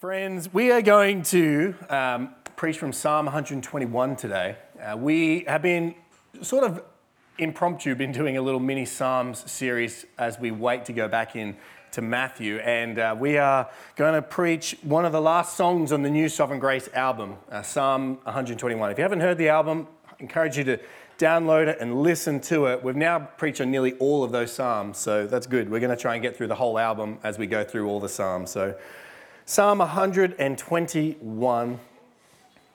Friends, we are going to um, preach from Psalm 121 today. Uh, we have been sort of impromptu been doing a little mini Psalms series as we wait to go back in to Matthew, and uh, we are going to preach one of the last songs on the new Sovereign Grace album, uh, Psalm 121. If you haven't heard the album, I encourage you to download it and listen to it. We've now preached on nearly all of those Psalms, so that's good. We're going to try and get through the whole album as we go through all the Psalms. So, Psalm 121.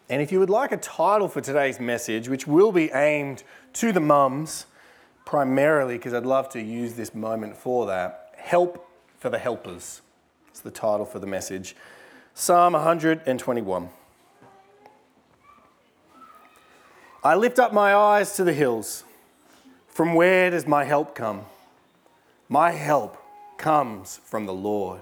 And if you would like a title for today's message, which will be aimed to the mums primarily, because I'd love to use this moment for that, Help for the Helpers. It's the title for the message. Psalm 121. I lift up my eyes to the hills. From where does my help come? My help comes from the Lord,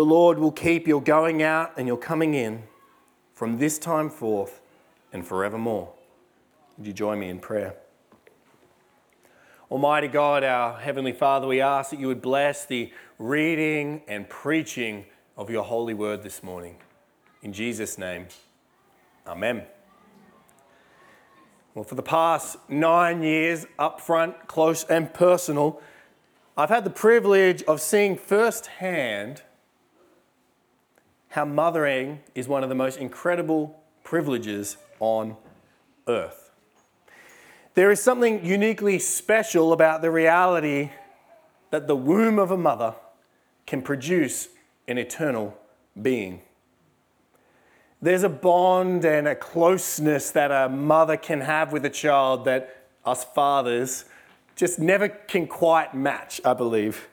The Lord will keep your going out and your coming in from this time forth and forevermore. Would you join me in prayer? Almighty God, our Heavenly Father, we ask that you would bless the reading and preaching of your holy word this morning. In Jesus' name, Amen. Well, for the past nine years, up front, close, and personal, I've had the privilege of seeing firsthand how mothering is one of the most incredible privileges on earth. There is something uniquely special about the reality that the womb of a mother can produce an eternal being. There's a bond and a closeness that a mother can have with a child that us fathers just never can quite match, I believe.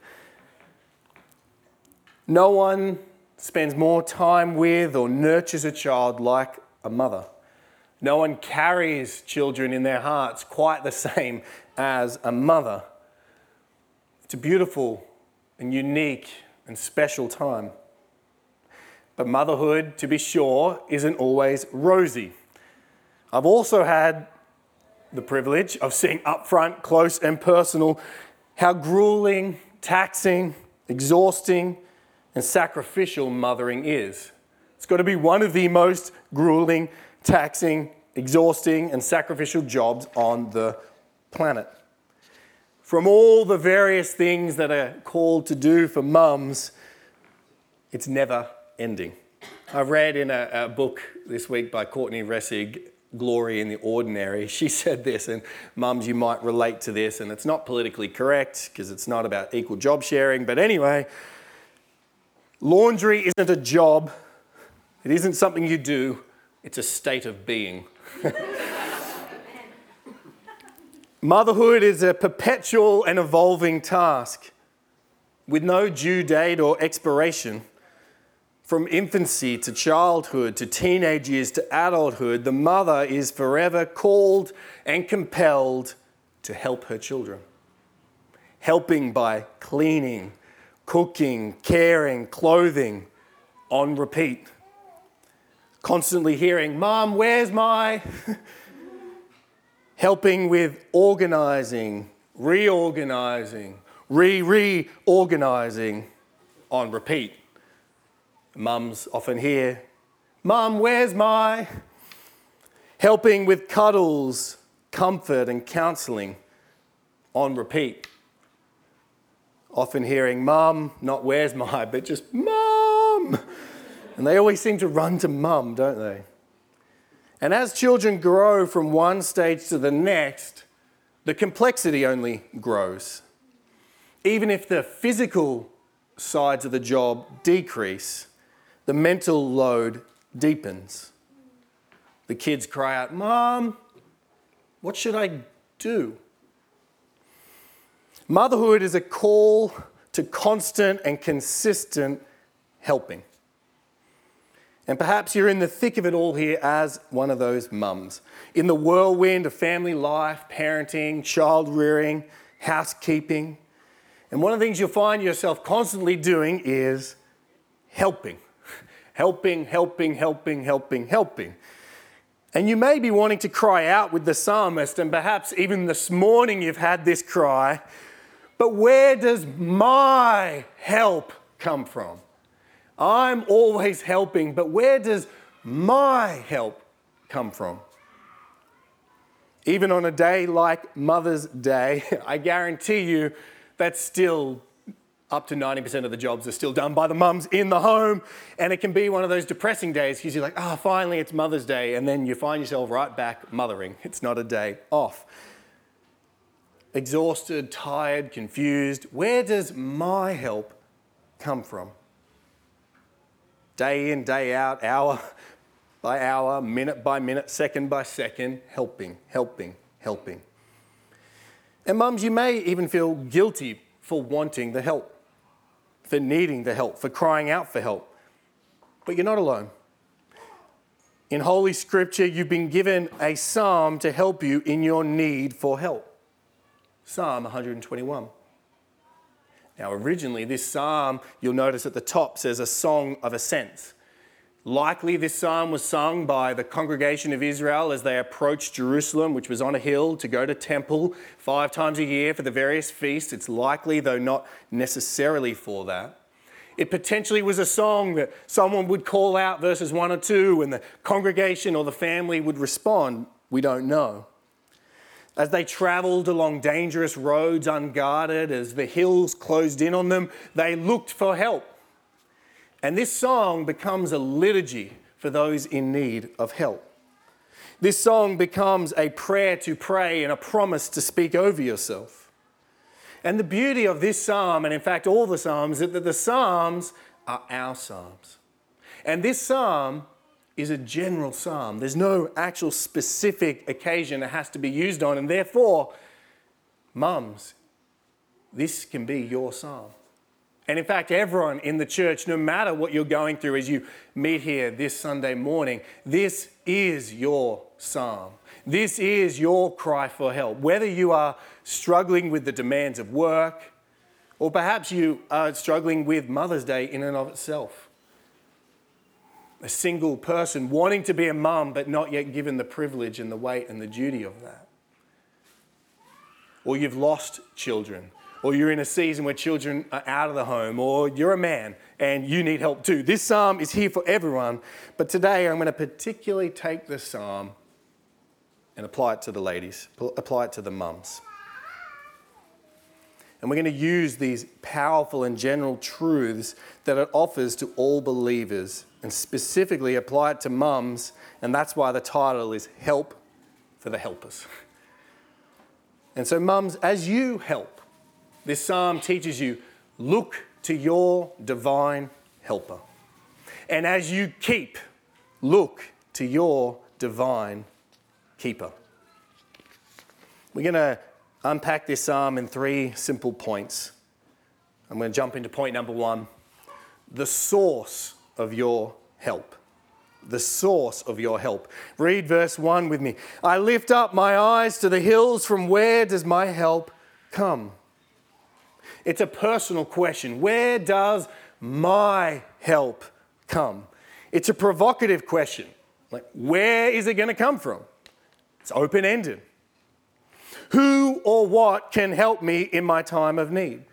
No one spends more time with or nurtures a child like a mother. No one carries children in their hearts quite the same as a mother. It's a beautiful and unique and special time. But motherhood, to be sure, isn't always rosy. I've also had the privilege of seeing up front, close, and personal how grueling, taxing, exhausting, and sacrificial mothering is. It's got to be one of the most grueling, taxing, exhausting, and sacrificial jobs on the planet. From all the various things that are called to do for mums, it's never ending. I read in a, a, book this week by Courtney Reissig, Glory in the Ordinary. She said this, and mums, you might relate to this, and it's not politically correct because it's not about equal job sharing, but anyway, laundry isn't a job, it isn't something you do, it's a state of being. Motherhood is a perpetual and evolving task with no due date or expiration. From infancy to childhood to teenage years to adulthood, the mother is forever called and compelled to help her children. Helping by cleaning, cooking, caring, clothing on repeat. Constantly hearing, Mom, where's my? Helping with organizing, reorganizing, re reorganizing on repeat Mums often hear, Mum, where's my? Helping with cuddles, comfort, and counseling on repeat. Often hearing, Mum, not where's my, but just Mum. And they always seem to run to Mum, don't they? And as children grow from one stage to the next, the complexity only grows. Even if the physical sides of the job decrease, the mental load deepens. The kids cry out, Mom, what should I do? Motherhood is a call to constant and consistent helping. And perhaps you're in the thick of it all here as one of those mums. In the whirlwind of family life, parenting, child rearing, housekeeping. And one of the things you'll find yourself constantly doing is helping. helping, helping, helping, helping, helping. And you may be wanting to cry out with the psalmist, and perhaps even this morning you've had this cry, but where does my help come from? I'm always helping, but where does my help come from? Even on a day like Mother's Day, I guarantee you that's still up to 90% of the jobs are still done by the mums in the home. And it can be one of those depressing days because you're like, oh, finally it's Mother's Day. And then you find yourself right back mothering. It's not a day off. Exhausted, tired, confused. Where does my help come from? day in, day out, hour by hour, minute by minute, second by second, helping, helping, helping. And mums, you may even feel guilty for wanting the help, for needing the help, for crying out for help. But you're not alone. In Holy Scripture, you've been given a psalm to help you in your need for help. Psalm 121. Now, originally, this psalm, you'll notice at the top, says a song of ascent. Likely, this psalm was sung by the congregation of Israel as they approached Jerusalem, which was on a hill, to go to temple five times a year for the various feasts. It's likely, though not necessarily for that. It potentially was a song that someone would call out verses one or two, and the congregation or the family would respond. We don't know. As they traveled along dangerous roads unguarded, as the hills closed in on them, they looked for help. And this song becomes a liturgy for those in need of help. This song becomes a prayer to pray and a promise to speak over yourself. And the beauty of this psalm, and in fact all the psalms, is that the psalms are our psalms. And this psalm is a general psalm. There's no actual specific occasion it has to be used on, and therefore, mums, this can be your psalm. And in fact, everyone in the church, no matter what you're going through as you meet here this Sunday morning, this is your psalm. This is your cry for help. Whether you are struggling with the demands of work, or perhaps you are struggling with Mother's Day in and of itself a single person wanting to be a mum but not yet given the privilege and the weight and the duty of that. Or you've lost children, or you're in a season where children are out of the home, or you're a man and you need help too. This psalm is here for everyone, but today I'm going to particularly take this psalm and apply it to the ladies, apply it to the mums. And we're going to use these powerful and general truths that it offers to all believers and specifically apply it to mums, and that's why the title is Help for the Helpers. And so, mums, as you help, this psalm teaches you look to your divine helper. And as you keep, look to your divine keeper. We're going to unpack this psalm in three simple points. I'm going to jump into point number one the source of your help. The source of your help. Read verse 1 with me. I lift up my eyes to the hills. From where does my help come? It's a personal question. Where does my help come? It's a provocative question. Like, where is it going to come from? It's open ended. Who or what can help me in my time of need?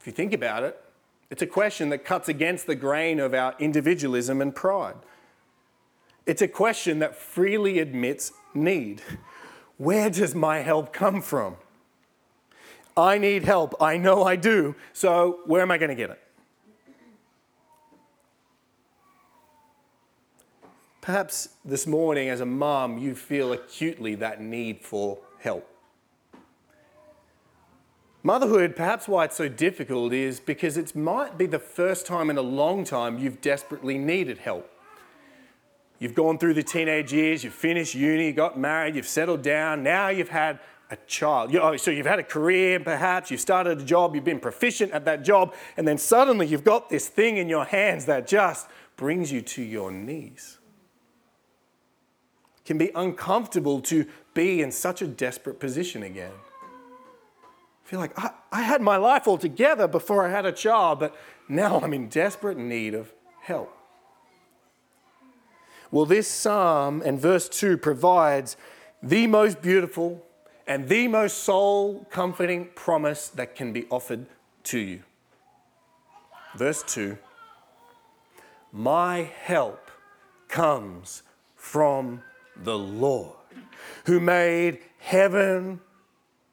If you think about it, it's a question that cuts against the grain of our individualism and pride. It's a question that freely admits need. Where does my help come from? I need help. I know I do. So, where am I going to get it? Perhaps this morning, as a mom, you feel acutely that need for help. Motherhood, perhaps why it's so difficult is because it might be the first time in a long time you've desperately needed help. You've gone through the teenage years, you've finished uni, got married, you've settled down, now you've had a child. Oh, so you've had a career, perhaps, you've started a job, you've been proficient at that job, and then suddenly you've got this thing in your hands that just brings you to your knees. Can be uncomfortable to be in such a desperate position again. I feel like I, I had my life all together before I had a child, but now I'm in desperate need of help. Well, this psalm and verse 2 provides the most beautiful and the most soul comforting promise that can be offered to you. Verse 2 My help comes from the Lord, who made heaven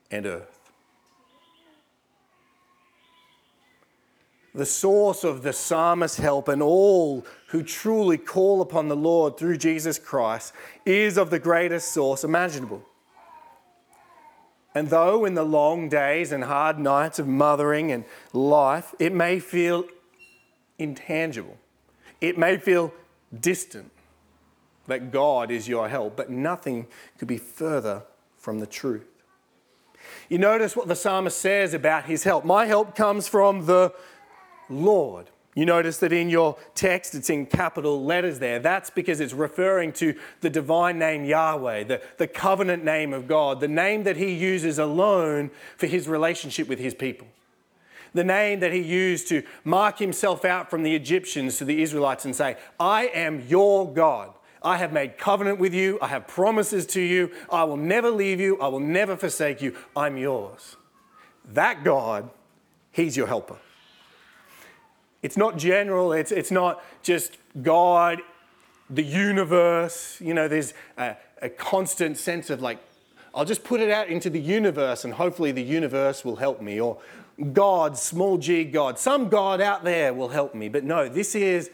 and earth. the source of the psalmist's help and all who truly call upon the Lord through Jesus Christ is of the greatest source imaginable. And though in the long days and hard nights of mothering and life, it may feel intangible, it may feel distant that God is your help, but nothing could be further from the truth. You notice what the psalmist says about his help. My help comes from the Lord. You notice that in your text it's in capital letters there. That's because it's referring to the divine name Yahweh, the, the covenant name of God, the name that he uses alone for his relationship with his people. The name that he used to mark himself out from the Egyptians to the Israelites and say, I am your God. I have made covenant with you. I have promises to you. I will never leave you. I will never forsake you. I'm yours. That God, he's your helper. It's not general, it's, it's not just God, the universe. You know, there's a, a constant sense of like, I'll just put it out into the universe and hopefully the universe will help me. Or God, small g God, some God out there will help me. But no, this is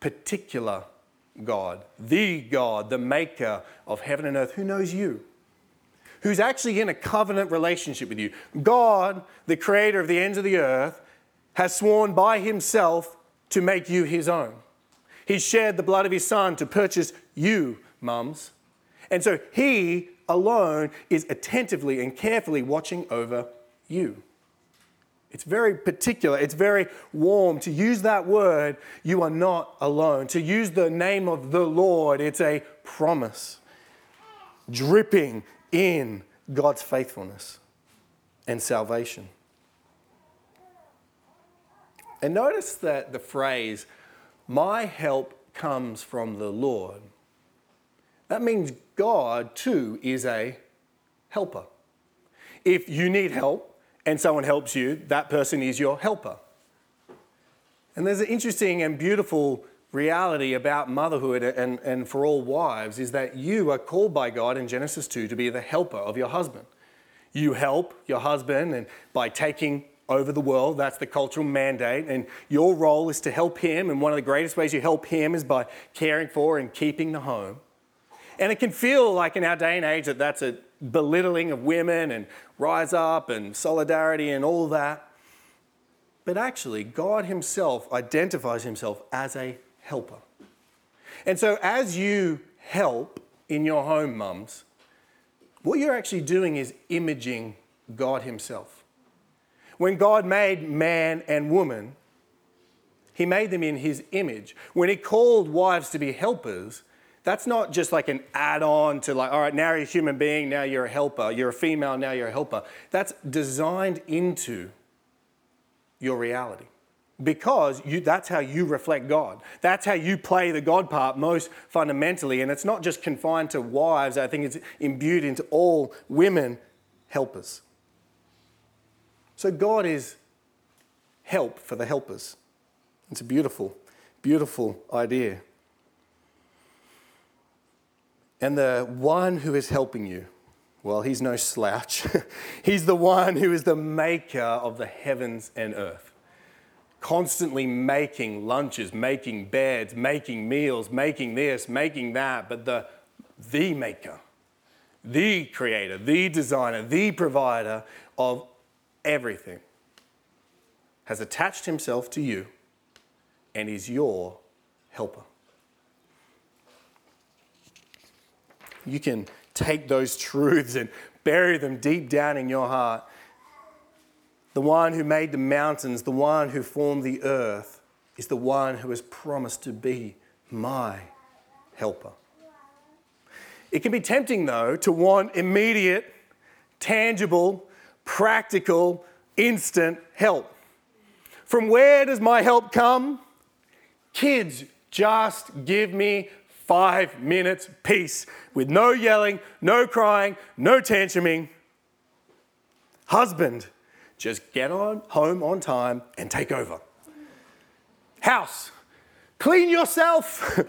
particular God, the God, the maker of heaven and earth, who knows you, who's actually in a covenant relationship with you. God, the creator of the ends of the earth, has sworn by himself to make you his own. He shared the blood of his son to purchase you, mums. And so he alone is attentively and carefully watching over you. It's very particular, it's very warm. To use that word, you are not alone. To use the name of the Lord, it's a promise dripping in God's faithfulness and salvation. And notice that the phrase, my help comes from the Lord, that means God too is a helper. If you need help and someone helps you, that person is your helper. And there's an interesting and beautiful reality about motherhood and, and for all wives is that you are called by God in Genesis 2 to be the helper of your husband. You help your husband and by taking over the world. That's the cultural mandate. And your role is to help him. And one of the greatest ways you help him is by caring for and keeping the home. And it can feel like in our day and age that that's a belittling of women and rise up and solidarity and all that. But actually, God Himself identifies Himself as a helper. And so, as you help in your home, mums, what you're actually doing is imaging God Himself. When God made man and woman, He made them in His image. When He called wives to be helpers, that's not just like an add on to, like, all right, now you're a human being, now you're a helper. You're a female, now you're a helper. That's designed into your reality because you, that's how you reflect God. That's how you play the God part most fundamentally. And it's not just confined to wives, I think it's imbued into all women helpers. So God is help for the helpers. It's a beautiful, beautiful idea. And the one who is helping you, well, he's no slouch. he's the one who is the maker of the heavens and earth. Constantly making lunches, making beds, making meals, making this, making that, but the, the maker, the creator, the designer, the provider of everything, has attached himself to you and is your helper. You can take those truths and bury them deep down in your heart. The one who made the mountains, the one who formed the earth, is the one who has promised to be my helper. It can be tempting, though, to want immediate, tangible, practical, instant help. From where does my help come? Kids, just give me five minutes peace with no yelling, no crying, no tantruming. Husband, just get on home on time and take over. House, clean yourself.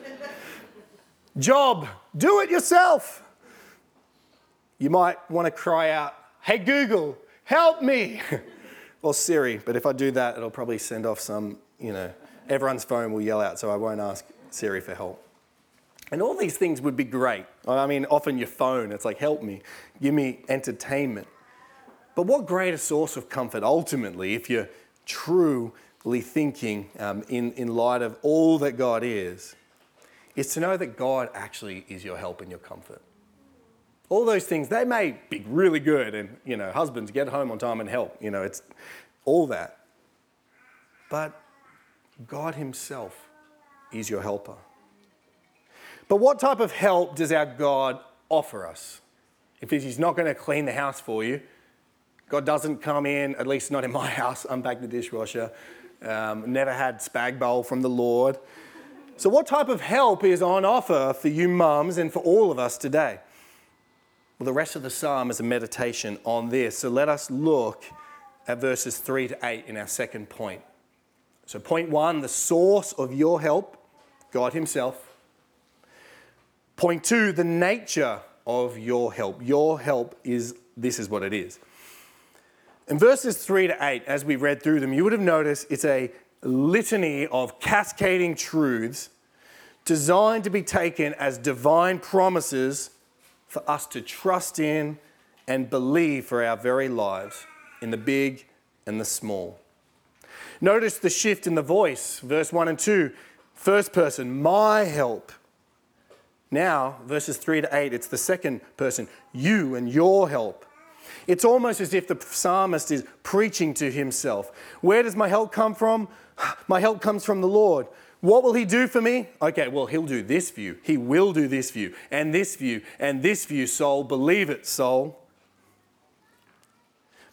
Job, do it yourself. You might want to cry out, Hey Google, help me. or Siri, but if I do that, it'll probably send off some, you know, everyone's phone will yell out, so I won't ask Siri for help. And all these things would be great. I mean, often your phone, it's like, help me, give me entertainment. But what greater source of comfort ultimately, if you're truly thinking um, in, in light of all that God is, is to know that God actually is your help and your comfort. All those things, they may be really good, and you know, husbands get home on time and help, you know, it's all that. But God Himself is your helper. But what type of help does our God offer us? If He's not going to clean the house for you, God doesn't come in, at least not in my house, unpack the dishwasher, um, never had spag bowl from the Lord. So, what type of help is on offer for you mums and for all of us today? Well, the rest of the psalm is a meditation on this. So, let us look at verses 3 to 8 in our second point. So, point one, the source of your help, God Himself. Point two, the nature of your help. Your help is this is what it is. In verses 3 to 8, as we read through them, you would have noticed it's a litany of cascading truths designed to be taken as divine promises for us to trust in and believe for our very lives, in the big and the small. Notice the shift in the voice, verse 1 and 2. First person, my help. Now, verses 3 to 8, it's the second person, you and your help. It's almost as if the psalmist is preaching to himself. Where does my help come from? My help comes from the Lord. What will he do for me? Okay, well, he'll do this you. He will do this you, and this view, and this view, soul. Believe it, soul.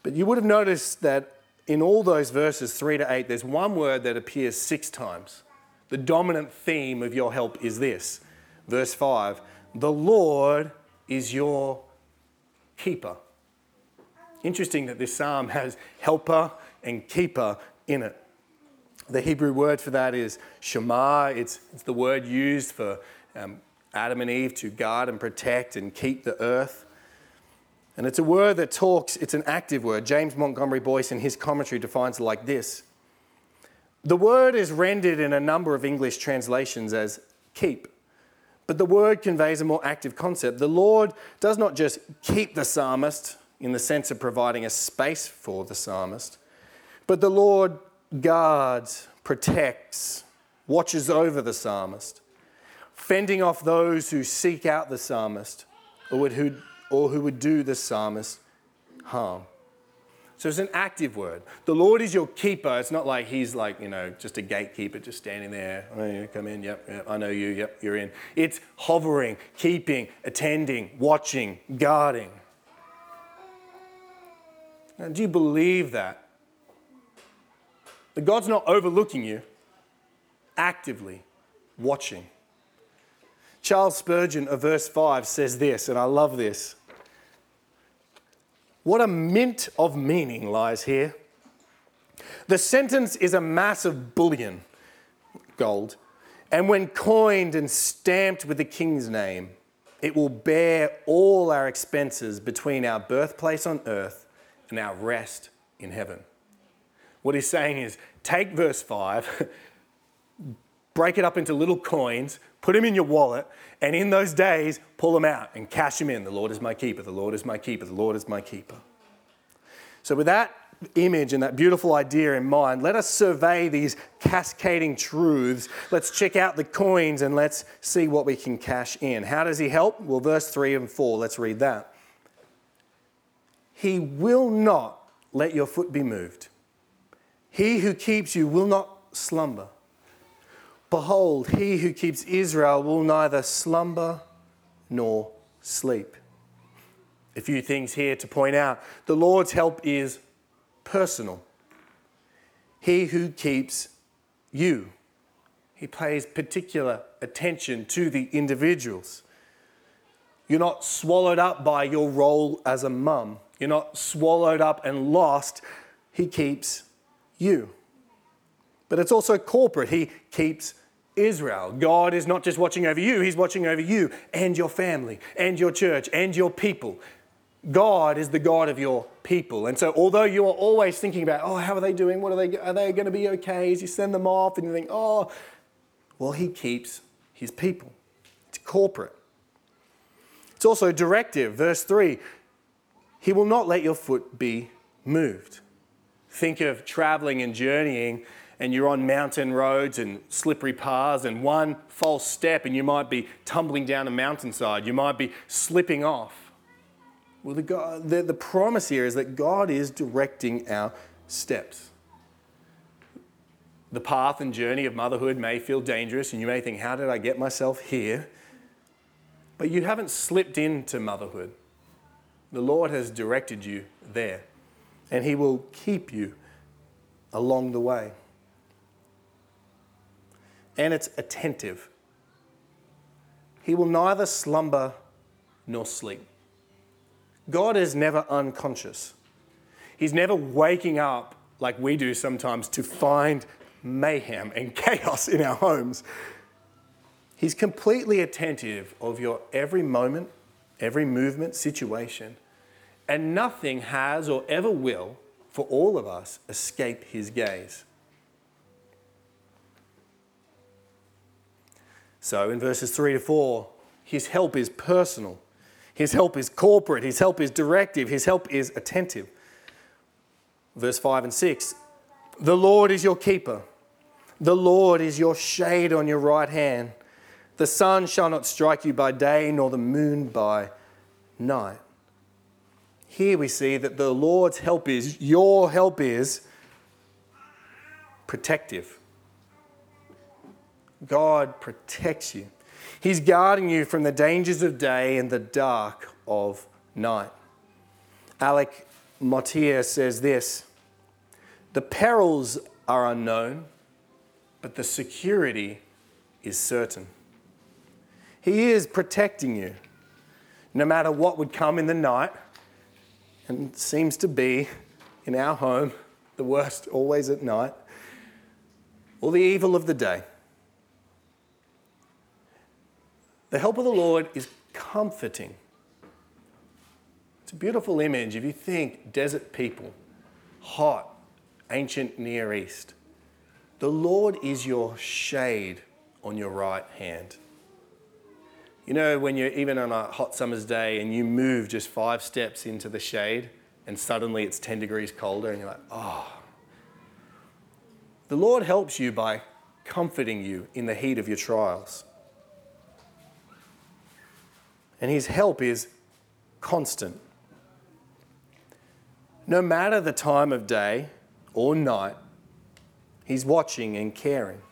But you would have noticed that in all those verses, 3 to 8, there's one word that appears six times. The dominant theme of your help is this Verse 5 The Lord is your keeper. Interesting that this psalm has helper and keeper in it. The Hebrew word for that is Shema. It's, it's the word used for um, Adam and Eve to guard and protect and keep the earth. And it's a word that talks, it's an active word. James Montgomery Boice, in his commentary, defines it like this The word is rendered in a number of English translations as keep. But the word conveys a more active concept. The Lord does not just keep the psalmist in the sense of providing a space for the psalmist, but the Lord guards, protects, watches over the psalmist, fending off those who seek out the psalmist or, would, who, or who would do the psalmist harm. So it's an active word. The Lord is your keeper. It's not like he's like, you know, just a gatekeeper just standing there. Oh, yeah, come in. Yep, yep, I know you. Yep, you're in. It's hovering, keeping, attending, watching, guarding. Now, do you believe that? That God's not overlooking you, actively watching. Charles Spurgeon of verse 5 says this, and I love this. What a mint of meaning lies here. The sentence is a mass of bullion, gold, and when coined and stamped with the king's name, it will bear all our expenses between our birthplace on earth and our rest in heaven. What he's saying is take verse 5, break it up into little coins, put them in your wallet, and in those days, pull them out and cash them in. The Lord is my keeper, the Lord is my keeper, the Lord is my keeper. So, with that image and that beautiful idea in mind, let us survey these cascading truths. Let's check out the coins and let's see what we can cash in. How does he help? Well, verse 3 and 4, let's read that. He will not let your foot be moved. He who keeps you will not slumber. Behold, he who keeps Israel will neither slumber nor sleep. A few things here to point out. The Lord's help is personal. He who keeps you, he pays particular attention to the individuals. You're not swallowed up by your role as a mum. You're not swallowed up and lost. He keeps you. But it's also corporate. He keeps Israel. God is not just watching over you, He's watching over you and your family and your church and your people. God is the God of your people. And so, although you are always thinking about, oh, how are they doing? What are they? Are they going to be okay? As you send them off, and you think, oh, well, He keeps His people. It's corporate. It's also directive. Verse 3 He will not let your foot be moved. Think of traveling and journeying, and you're on mountain roads and slippery paths, and one false step, and you might be tumbling down a mountainside. You might be slipping off. Well, the, God, the, the promise here is that God is directing our steps. The path and journey of motherhood may feel dangerous, and you may think, How did I get myself here? But you haven't slipped into motherhood. The Lord has directed you there, and He will keep you along the way. And it's attentive. He will neither slumber nor sleep. God is never unconscious. He's never waking up like we do sometimes to find mayhem and chaos in our homes. He's completely attentive of your every moment, every movement, situation, and nothing has or ever will, for all of us, escape his gaze. So in verses 3 to 4, his help is personal, his help is corporate, his help is directive, his help is attentive. Verse 5 and 6 The Lord is your keeper, the Lord is your shade on your right hand. The sun shall not strike you by day, nor the moon by night. Here we see that the Lord's help is, your help is protective. God protects you. He's guarding you from the dangers of day and the dark of night. Alec Motyer says this The perils are unknown, but the security is certain. He is protecting you. No matter what would come in the night, and seems to be in our home the worst always at night, or the evil of the day. The help of the Lord is comforting. It's a beautiful image if you think desert people, hot, ancient Near East. The Lord is your shade on your right hand. You know, when you're even on a hot summer's day and you move just five steps into the shade and suddenly it's 10 degrees colder and you're like, oh. The Lord helps you by comforting you in the heat of your trials. And His help is constant. No matter the time of day or night, He's watching and caring.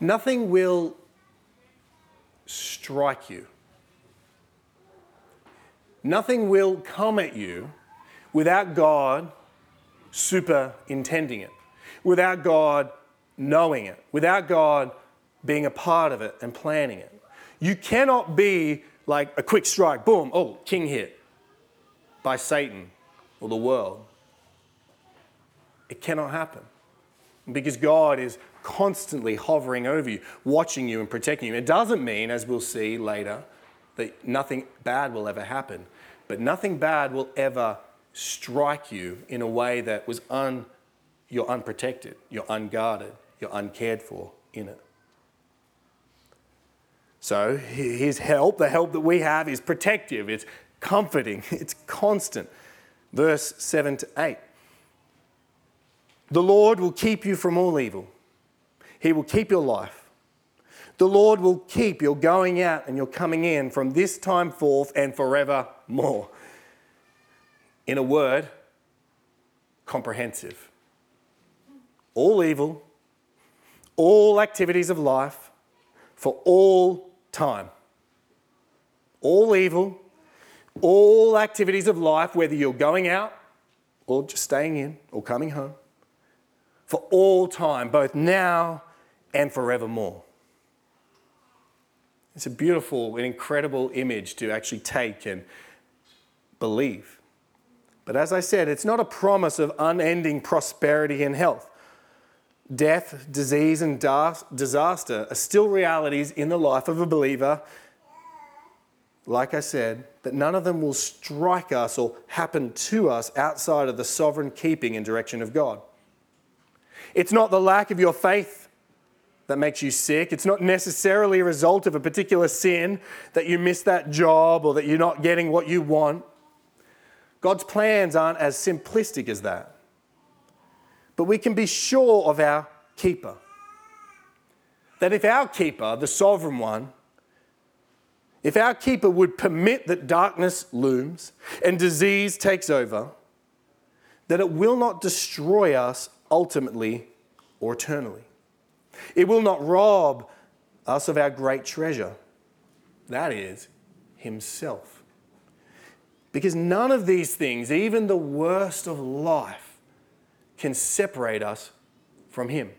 Nothing will strike you. Nothing will come at you without God superintending it, without God knowing it, without God being a part of it and planning it. You cannot be like a quick strike, boom, oh, king hit by Satan or the world. It cannot happen because God is constantly hovering over you, watching you and protecting you. It doesn't mean, as we'll see later, that nothing bad will ever happen, but nothing bad will ever strike you in a way that was un, you're unprotected, you're unguarded, you're uncared for in it. So his help, the help that we have, is protective, it's comforting, it's constant. Verse 7 to 8. The Lord will keep you from all evil. He will keep your life. The Lord will keep your going out and your coming in from this time forth and forevermore. In a word, comprehensive. All evil, all activities of life for all time. All evil, all activities of life, whether you're going out or just staying in or coming home, for all time, both now and forevermore. It's a beautiful and incredible image to actually take and believe. But as I said, it's not a promise of unending prosperity and health. Death, disease, and disaster are still realities in the life of a believer. Like I said, that none of them will strike us or happen to us outside of the sovereign keeping and direction of God. It's not the lack of your faith that makes you sick. It's not necessarily a result of a particular sin that you miss that job or that you're not getting what you want. God's plans aren't as simplistic as that. But we can be sure of our keeper. That if our keeper, the sovereign one, if our keeper would permit that darkness looms and disease takes over, that it will not destroy us ultimately or eternally. It will not rob us of our great treasure. That is, Himself. Because none of these things, even the worst of life, can separate us from Him.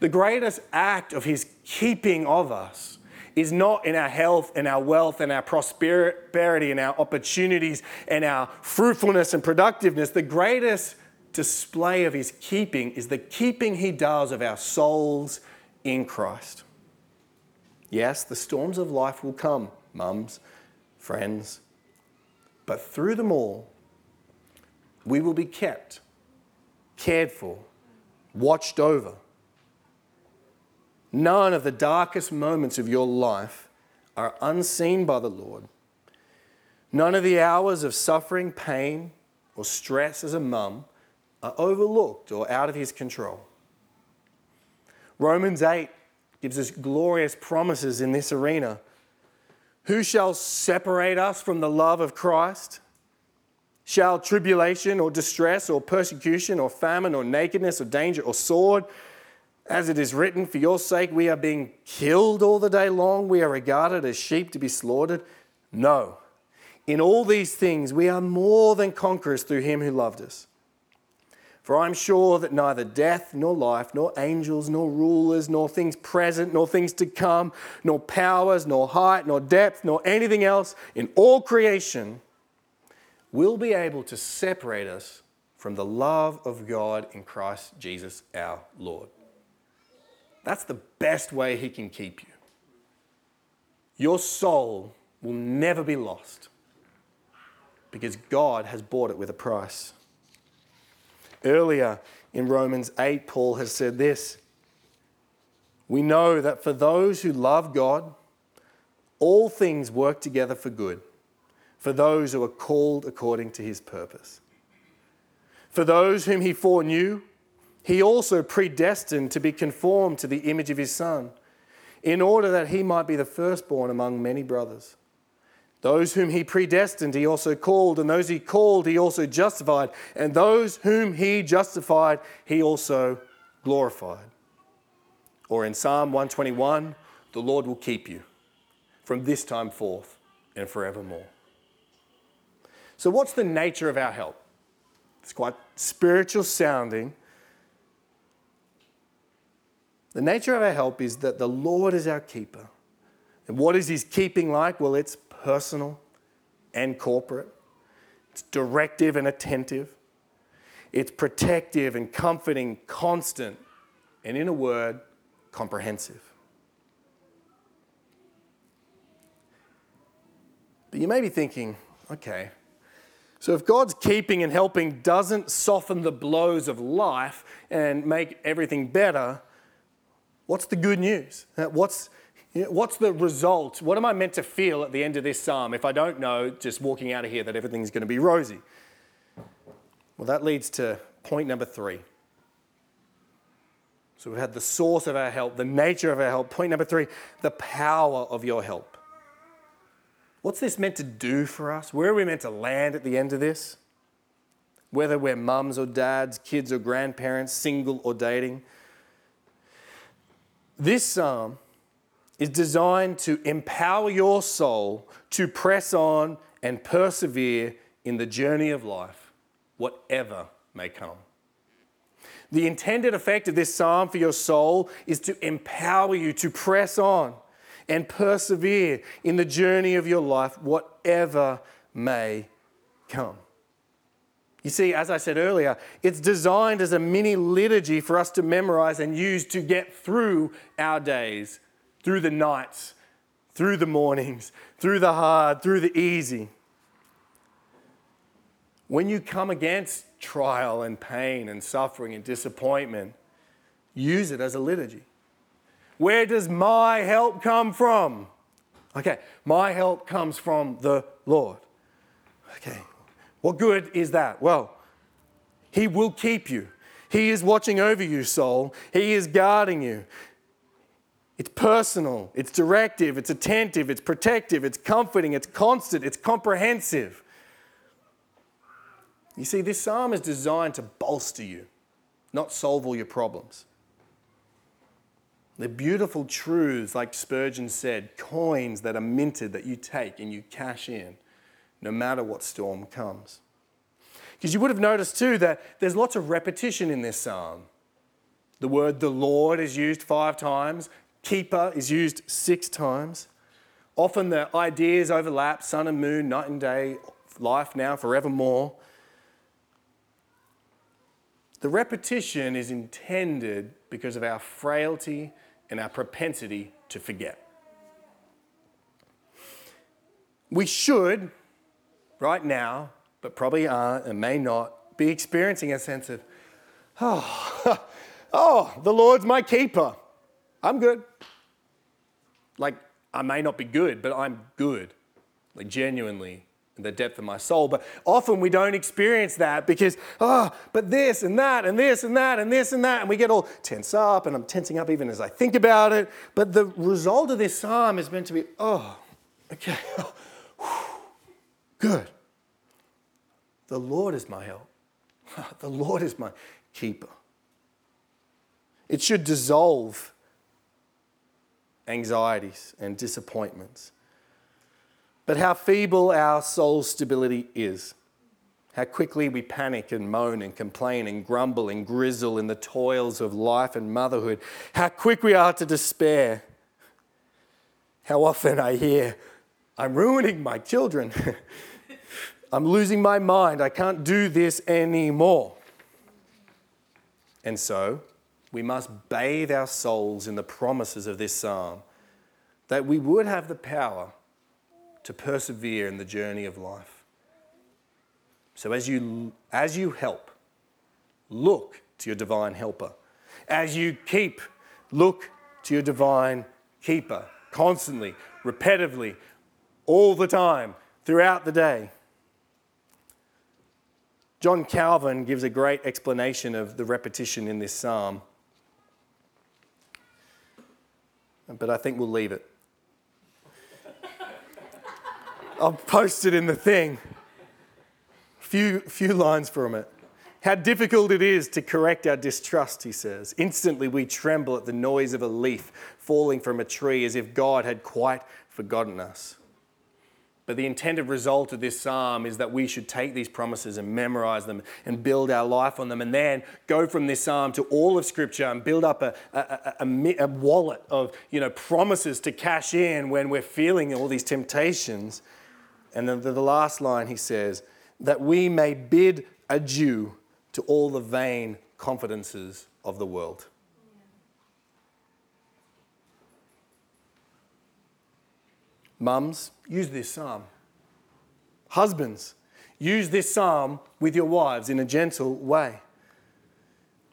The greatest act of His keeping of us is not in our health and our wealth and our prosperity and our opportunities and our fruitfulness and productiveness. The greatest display of his keeping is the keeping he does of our souls in Christ. Yes, the storms of life will come, mums, friends, but through them all, we will be kept, cared for, watched over. None of the darkest moments of your life are unseen by the Lord. None of the hours of suffering, pain, or stress as a mum are overlooked or out of his control. Romans 8 gives us glorious promises in this arena. Who shall separate us from the love of Christ? Shall tribulation or distress or persecution or famine or nakedness or danger or sword? As it is written, for your sake we are being killed all the day long, we are regarded as sheep to be slaughtered. No. In all these things we are more than conquerors through him who loved us. For I'm sure that neither death, nor life, nor angels, nor rulers, nor things present, nor things to come, nor powers, nor height, nor depth, nor anything else in all creation will be able to separate us from the love of God in Christ Jesus our Lord. That's the best way He can keep you. Your soul will never be lost because God has bought it with a price. Earlier in Romans 8, Paul has said this We know that for those who love God, all things work together for good, for those who are called according to his purpose. For those whom he foreknew, he also predestined to be conformed to the image of his Son, in order that he might be the firstborn among many brothers. Those whom he predestined, he also called, and those he called, he also justified, and those whom he justified, he also glorified. Or in Psalm 121, the Lord will keep you from this time forth and forevermore. So, what's the nature of our help? It's quite spiritual sounding. The nature of our help is that the Lord is our keeper. And what is his keeping like? Well, it's personal and corporate. It's directive and attentive. It's protective and comforting, constant, and in a word, comprehensive. But you may be thinking, okay, so if God's keeping and helping doesn't soften the blows of life and make everything better, what's the good news? Uh, what's, What's the result? What am I meant to feel at the end of this psalm if I don't know, just walking out of here, that everything's going to be rosy? Well, that leads to point number three. So we've had the source of our help, the nature of our help. Point number three, the power of your help. What's this meant to do for us? Where are we meant to land at the end of this? Whether we're mums or dads, kids or grandparents, single or dating. This psalm is designed to empower your soul to press on and persevere in the journey of life, whatever may come. The intended effect of this psalm for your soul is to empower you to press on and persevere in the journey of your life, whatever may come. You see, as I said earlier, it's designed as a mini liturgy for us to memorize and use to get through our days, through the nights, through the mornings, through the hard, through the easy. When you come against trial and pain and suffering and disappointment, use it as a liturgy. Where does my help come from? Okay, my help comes from the Lord. Okay, what good is that? Well, He will keep you. He is watching over you, soul. He is guarding you. It's personal, it's directive, it's attentive, it's protective, it's comforting, it's constant, it's comprehensive. You see, this psalm is designed to bolster you, not solve all your problems. They're beautiful truths, like Spurgeon said, coins that are minted that you take and you cash in no matter what storm comes. Because you would have noticed too that there's lots of repetition in this psalm. The word the Lord is used five times, keeper is used six times. Often the ideas overlap sun and moon, night and day, life now, forevermore. The repetition is intended because of our frailty and our propensity to forget. We should, right now, but probably aren't and may not, be experiencing a sense of, oh, oh, the Lord's my keeper. I'm good. Like, I may not be good, but I'm good. Like, genuinely in the depth of my soul. But often we don't experience that because, oh, but this and that and this and that and this and that. And we get all tense up, and I'm tensing up even as I think about it. But the result of this psalm is meant to be, oh, okay, good. The Lord is my help, the Lord is my keeper. It should dissolve anxieties and disappointments but how feeble our soul stability is. How quickly we panic and moan and complain and grumble and grizzle in the toils of life and motherhood. How quick we are to despair. How often I hear, I'm ruining my children. I'm losing my mind. I can't do this anymore. And so, we must bathe our souls in the promises of this psalm that we would have the power to persevere in the journey of life. So as you, as you help, look to your divine helper. As you keep, look to your divine keeper constantly, repetitively, all the time, throughout the day. John Calvin gives a great explanation of the repetition in this psalm, but I think we'll leave it. I'll post it in the thing. Few, few lines from it. How difficult it is to correct our distrust, he says. Instantly we tremble at the noise of a leaf falling from a tree as if God had quite forgotten us. But the intended result of this psalm is that we should take these promises and memorize them and build our life on them, and then go from this psalm to all of Scripture and build up a, a, a, a wallet of you know, promises to cash in when we're feeling all these temptations. And then the last line he says, that we may bid adieu to all the vain confidences of the world. Mums, use this psalm. Husbands, use this psalm with your wives in a gentle way.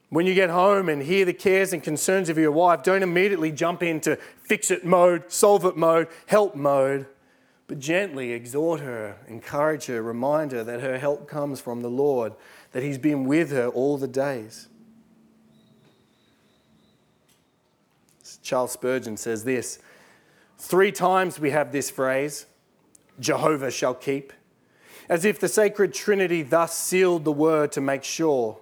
When you get home and hear the cares and concerns of your wife, don't immediately jump into fix it mode, solve it mode, help mode but gently exhort her, encourage her, remind her that her help comes from the Lord, that He's been with her all the days. Charles Spurgeon says this Three times we have this phrase, Jehovah shall keep, as if the sacred Trinity thus sealed the word to make sure.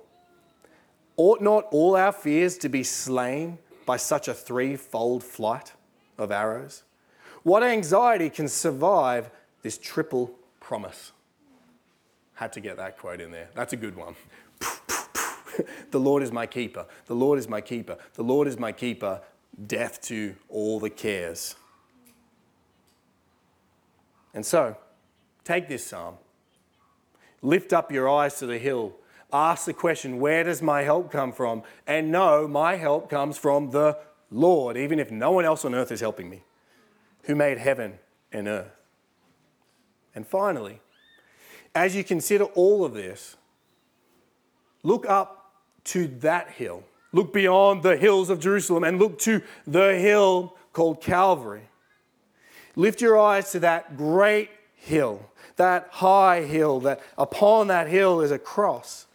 Ought not all our fears to be slain by such a threefold flight of arrows? What anxiety can survive this triple promise? Had to get that quote in there. That's a good one. the Lord is my keeper. The Lord is my keeper. The Lord is my keeper. Death to all the cares. And so, take this psalm. Lift up your eyes to the hill. Ask the question, where does my help come from? And know my help comes from the Lord, even if no one else on earth is helping me, who made heaven and earth. And finally, as you consider all of this, look up to that hill. Look beyond the hills of Jerusalem and look to the hill called Calvary. Lift your eyes to that great hill, that high hill, that upon that hill is a cross.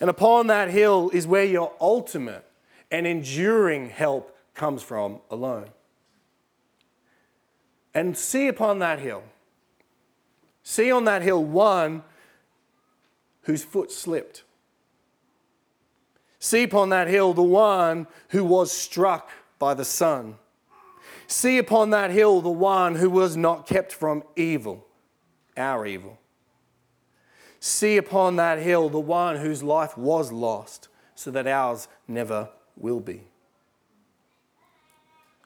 And upon that hill is where your ultimate and enduring help comes from alone. And see upon that hill, see on that hill one whose foot slipped. See upon that hill the one who was struck by the sun. See upon that hill the one who was not kept from evil, our evil. See upon that hill the one whose life was lost, so that ours never will be.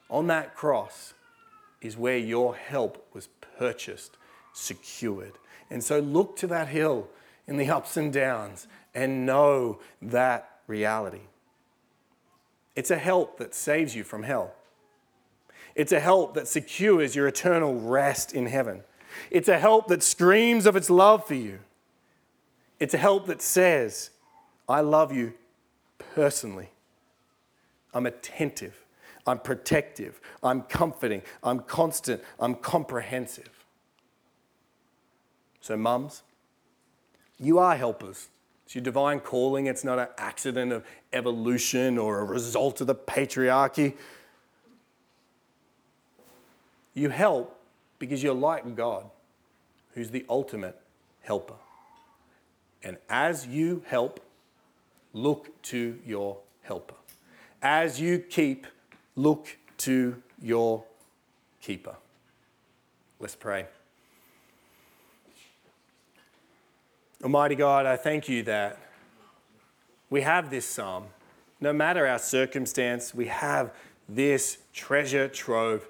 On that cross is where your help was purchased, secured. And so look to that hill in the ups and downs and know that reality. It's a help that saves you from hell. It's a help that secures your eternal rest in heaven. It's a help that screams of its love for you. It's a help that says, I love you personally. I'm attentive. I'm protective. I'm comforting. I'm constant. I'm comprehensive. So, mums, you are helpers. It's your divine calling. It's not an accident of evolution or a result of the patriarchy. You help because you're like God, who's the ultimate helper. And as you help, look to your helper. As you keep, look to your keeper. Let's pray. Almighty God, I thank you that we have this psalm. No matter our circumstance, we have this treasure trove.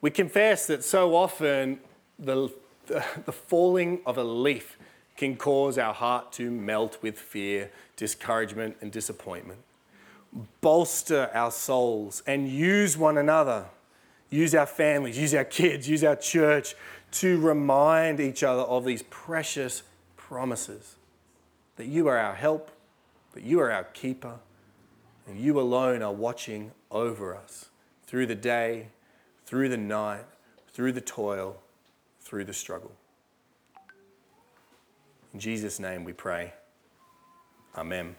We confess that so often the, the, falling of a leaf can cause our heart to melt with fear, discouragement, and disappointment. Bolster our souls and use one another. Use our families, use our kids, use our church to remind each other of these precious promises that you are our help, that you are our keeper, and you alone are watching over us through the day, through the night, through the toil, through the struggle. In Jesus' name we pray. Amen.